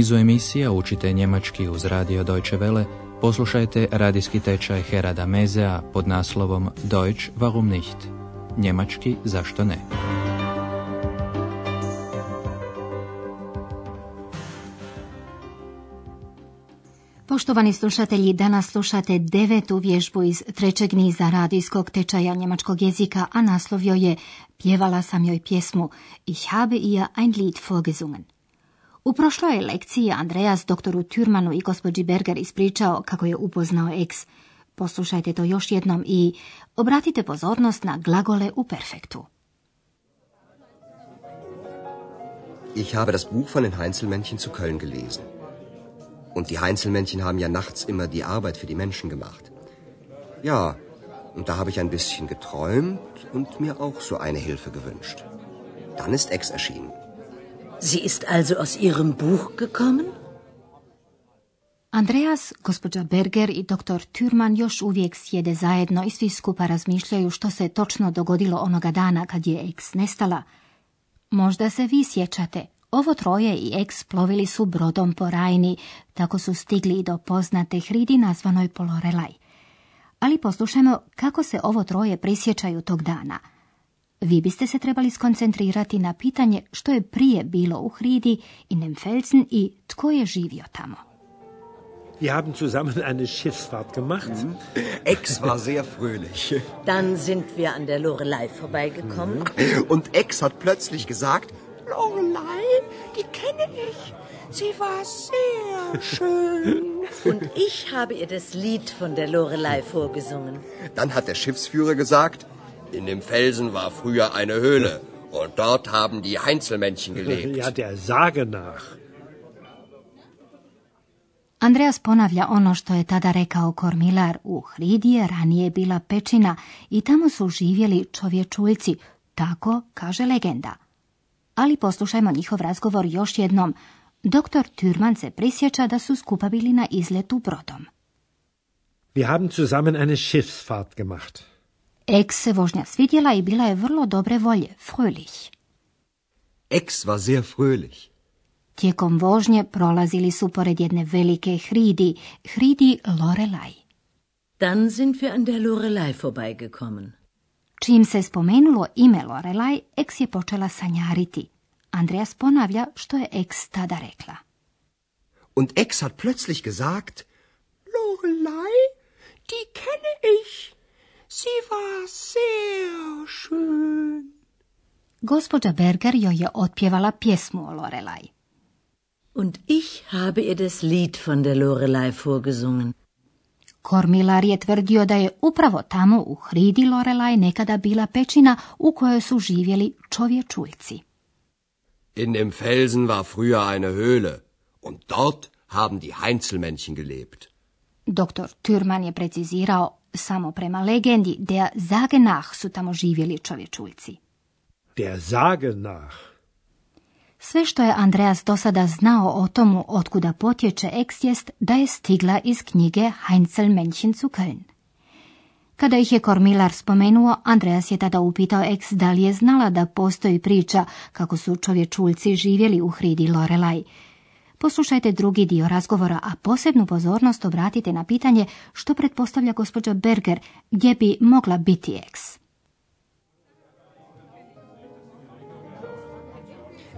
nizu emisija učite njemački uz radio Deutsche Welle, poslušajte radijski tečaj Herada Mezea pod naslovom Deutsch warum nicht? Njemački zašto ne? Poštovani slušatelji, danas slušate devetu vježbu iz trećeg niza radijskog tečaja njemačkog jezika, a naslovio je Pjevala sam joj pjesmu Ich habe ihr ein Lied vorgesungen. U prošloj lekciji Andreas doktoru Türmanu i gospođi Berger ispričao kako je upoznao ex. Poslušajte to još jednom i obratite pozornost na glagole u perfektu. Ich habe das Buch von den Heinzelmännchen zu Köln gelesen. Und die Heinzelmännchen haben ja nachts immer die Arbeit für die Menschen gemacht. Ja, und da habe ich ein bisschen geträumt und mir auch so eine Hilfe gewünscht. Dann ist Ex erschienen. Sie ist also aus ihrem Buch gekommen? Andreas, gospođa Berger i doktor Türman još uvijek sjede zajedno i svi skupa razmišljaju što se točno dogodilo onoga dana kad je Ex nestala. Možda se vi sjećate, ovo troje i Ex plovili su brodom po Rajni, tako su stigli i do poznate hridi nazvanoj Polorelaj. Ali poslušajmo kako se ovo troje prisjećaju tog dana – vi biste se trebali skoncentrirati na pitanje što je prije bilo u Hridi i Nemfelsen i tko je živio tamo. Wir haben zusammen eine Schiffsfahrt gemacht. Mhm. Ex war sehr fröhlich. Dann sind wir an der Lorelei vorbeigekommen. Mhm. Und Ex hat plötzlich gesagt, Lorelei, die kenne ich. Sie war sehr schön. Und ich habe ihr das Lied von der Lorelei vorgesungen. Dann hat der Schiffsführer gesagt, in dem Felsen war früher eine Höhle und dort haben die Heinzelmännchen gelebt. Ja, der Sage nach. Andreas ponavlja ono što je tada rekao Kormilar. U Hridi je ranije bila pećina i tamo su živjeli čovječuljci, tako kaže legenda. Ali poslušajmo njihov razgovor još jednom. Doktor Türman se prisjeća da su skupa bili na izletu brodom. Wir haben zusammen eine Schiffsfahrt gemacht. Ex se vožnja svidjela i bila je vrlo dobre volje, fröhlich. Ex war sehr fröhlich. Tijekom vožnje prolazili su pored jedne velike hridi, hridi Lorelaj. Dann sind wir an der Lorelei vorbeigekommen. Čim se spomenulo ime Lorelaj, Ex je počela sanjariti. Andreas ponavlja što je Ex tada rekla. Und Ex hat plötzlich gesagt, Lorelei, die kenne ich. Sie war sehr schön. Gospođa Berger joj je otpjevala pjesmu o Lorelaj. Und ich habe ihr das Lied von der Lorelei vorgesungen. Kormilar je tvrdio da je upravo tamo u hridi Lorelaj nekada bila pećina u kojoj su živjeli čovječuljci. In dem Felsen war früher eine Höhle und dort haben die Heinzelmännchen gelebt. Doktor Türman je precizirao samo prema legendi, der Sage nach su tamo živjeli čovječuljci. Der Sage nach. Sve što je Andreas do sada znao o tomu otkuda potječe eks jest da je stigla iz knjige Heinzelmännchen zu Köln. Kada ih je Kormilar spomenuo, Andreas je tada upitao eks da li je znala da postoji priča kako su čovječuljci živjeli u hridi Lorelaj. Poslušajte drugi dio razgovora, a posebnu pozornost obratite na pitanje što pretpostavlja gospođa Berger, gdje bi mogla biti eks.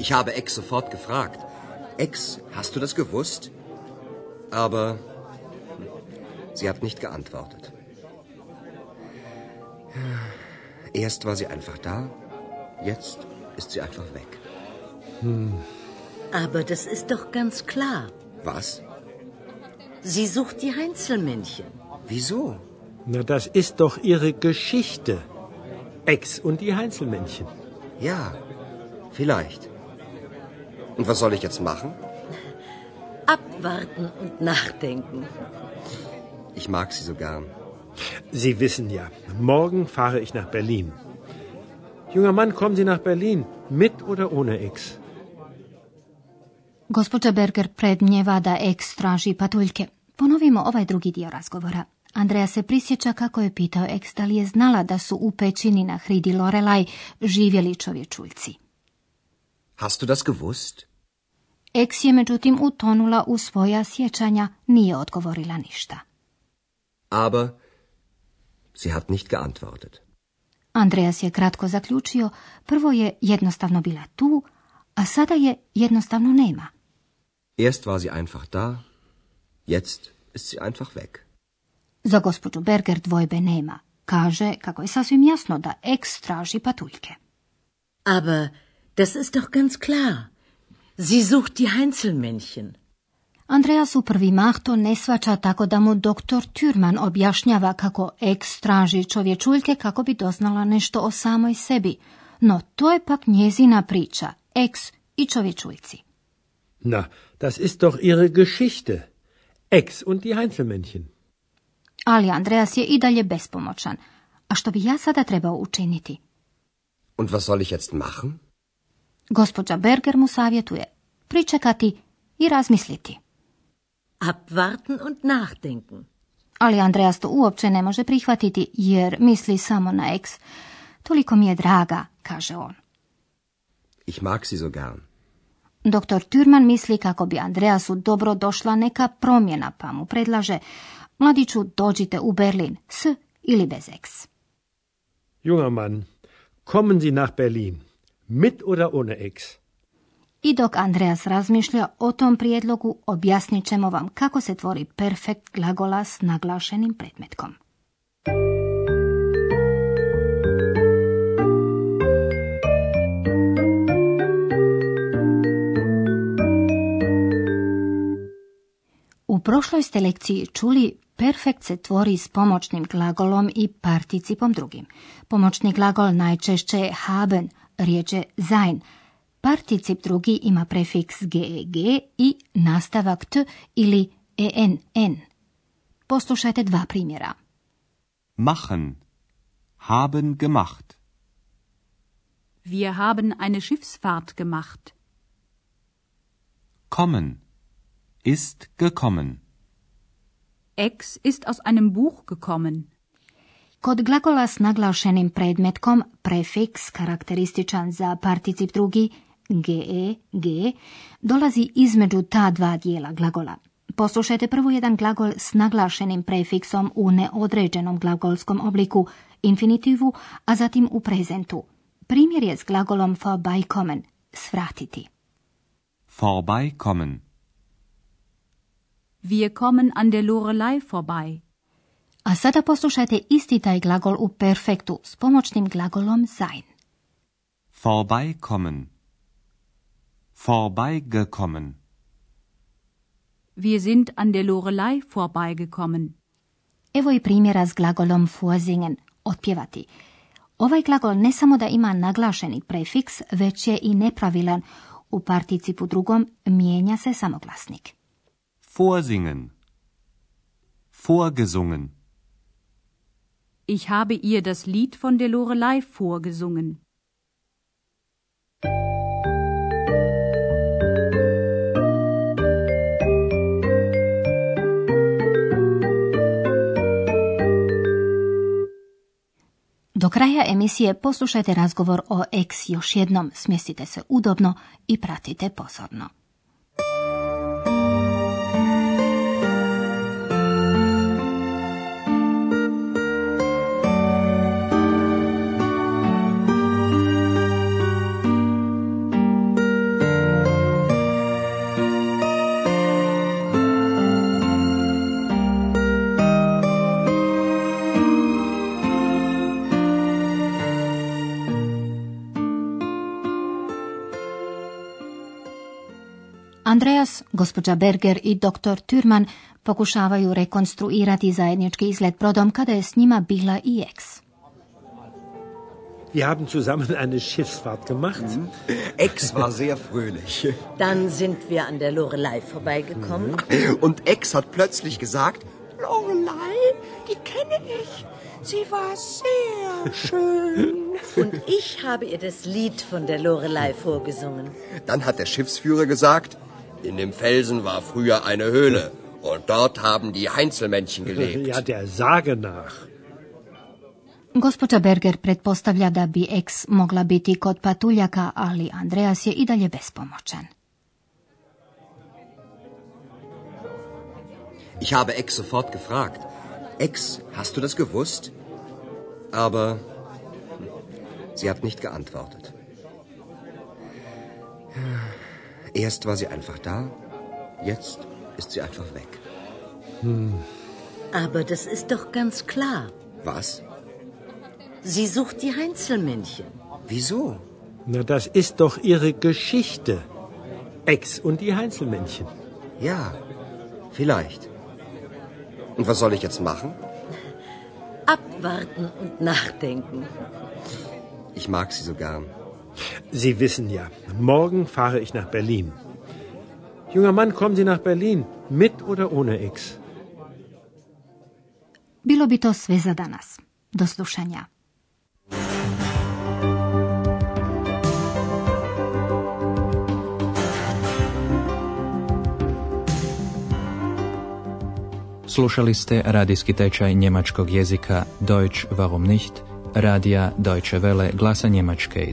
Ich habe Ex sofort gefragt. Ex, hast du das gewusst? Aber sie hat nicht geantwortet. Erst war sie einfach da, jetzt ist sie einfach weg. Hm. Aber das ist doch ganz klar. Was? Sie sucht die Heinzelmännchen. Wieso? Na, das ist doch ihre Geschichte. Ex und die Heinzelmännchen. Ja, vielleicht. Und was soll ich jetzt machen? Abwarten und nachdenken. Ich mag sie so gern. Sie wissen ja, morgen fahre ich nach Berlin. Junger Mann, kommen Sie nach Berlin, mit oder ohne Ex? Gospođa Berger predmnjeva da eks traži patuljke. Ponovimo ovaj drugi dio razgovora. Andreja se prisjeća kako je pitao eks da li je znala da su u pećini na hridi Lorelaj živjeli čovječuljci. Hast du das gewusst? Eks je međutim utonula u svoja sjećanja, nije odgovorila ništa. Aber sie hat nicht geantwortet. Andreas je kratko zaključio, prvo je jednostavno bila tu, a sada je jednostavno nema. Erst war sie einfach da, jetzt ist sie einfach weg. Za gospođu Berger dvojbe nema. Kaže kako je sasvim jasno da eks traži patuljke. Aber das ist doch ganz klar. Sie sucht die Heinzelmännchen. Andreas u prvi mah to ne svača tako da mu doktor Türman objašnjava kako eks traži čovječuljke kako bi doznala nešto o samoj sebi. No to je pak njezina priča, eks i čovječuljci. Na, das ist doch ihre Geschichte. Ex und die Heinzelmännchen. Ali Andreas je i dalje bespomoćan. A što bi ja sada trebao učiniti? Und was soll ich jetzt machen? Gospođa Berger mu savjetuje pričekati i razmisliti. Abwarten und nachdenken. Ali Andreas to uopće ne može prihvatiti jer misli samo na eks. Toliko mi je draga, kaže on. Ich mag sie so gern. Doktor Türman misli kako bi Andreasu dobro došla neka promjena, pa mu predlaže Mladiću, dođite u Berlin, s ili bez eks. Junger Mann, kommen Sie nach Berlin. Mit oder ohne Ex? I dok Andreas razmišlja o tom prijedlogu, objasnit ćemo vam kako se tvori perfekt glagola s naglašenim predmetkom. Prošloj ste lekciji čuli perfekt se tvori s pomoćnim glagolom i participom drugim. Pomoćni glagol najčešće je haben, riječ je sein. Particip drugi ima prefiks geg i nastavak t ili enn. Poslušajte dva primjera. Machen. Haben gemacht. Wir haben eine Schiffsfahrt gemacht. Kommen. Ist gekommen. Ex ist aus einem Buch gekommen. Kod glagola s naglašenim predmetkom prefiks karakterističan za particip drugi ge, ge, dolazi između ta dva dijela glagola. Poslušajte prvo jedan glagol s naglašenim prefiksom u neodređenom glagolskom obliku, infinitivu, a zatim u prezentu. Primjer je s glagolom vorbeikommen, svratiti. Vorbeikommen. Wir kommen an der Lorelei vorbei. A sada poslušajte isti taj glagol u perfektu s pomoćnim glagolom sein. Vorbeikommen. Vorbeigekommen. Wir sind an der Lorelei vorbeigekommen. Evo i primjera s glagolom vorsingen, otpjevati. Ovaj glagol ne samo da ima naglašeni prefiks, već je i nepravilan. U participu drugom mijenja se samoglasnik. Vorsingen. Vorgesungen. Ich habe ihr das Lied von der Lorelei vorgesungen. Do kraja emisije poslušajte razgovor o eks još jednom, smjestite se udobno i pratite pozorno. Andreas, gospođa Berger i dr. Türman pokušavaju rekonstruirati zajednički izgled brodom kada je s njima bila i eks. Wir haben zusammen eine Schiffsfahrt gemacht. Ex war sehr fröhlich. Dann sind wir an der Lorelei vorbeigekommen. Und Ex hat plötzlich gesagt, Lorelei, die kenne ich. Sie war sehr schön. Und ich habe ihr das Lied von der Lorelei vorgesungen. dann hat der Schiffsführer gesagt, in dem Felsen war früher eine Höhle. Und dort haben die Heinzelmännchen gelebt. Ja, der Sage nach. Gospoda Berger pretpostavlja da bi ex mogla biti kod patuljaka, ali Andreas je i dalje bespomoćan. Ich habe Ex sofort gefragt. Ex, hast du das gewusst? Aber hm, sie hat nicht geantwortet. Ja. Erst war sie einfach da, jetzt ist sie einfach weg. Hm. Aber das ist doch ganz klar. Was? Sie sucht die Heinzelmännchen. Wieso? Na, das ist doch ihre Geschichte. Ex und die Heinzelmännchen. Ja, vielleicht. Und was soll ich jetzt machen? Abwarten und nachdenken. Ich mag sie so gern. Sie wissen ja, morgen fahre ich nach Berlin. Junger Mann, kommen Sie nach Berlin, mit oder ohne Ex? Bilo bi to sve za danas. Do slušanja. Slušali ste radijski tečaj njemačkog jezika Deutsch warum nicht, radija Deutsche Welle glasa Njemačke,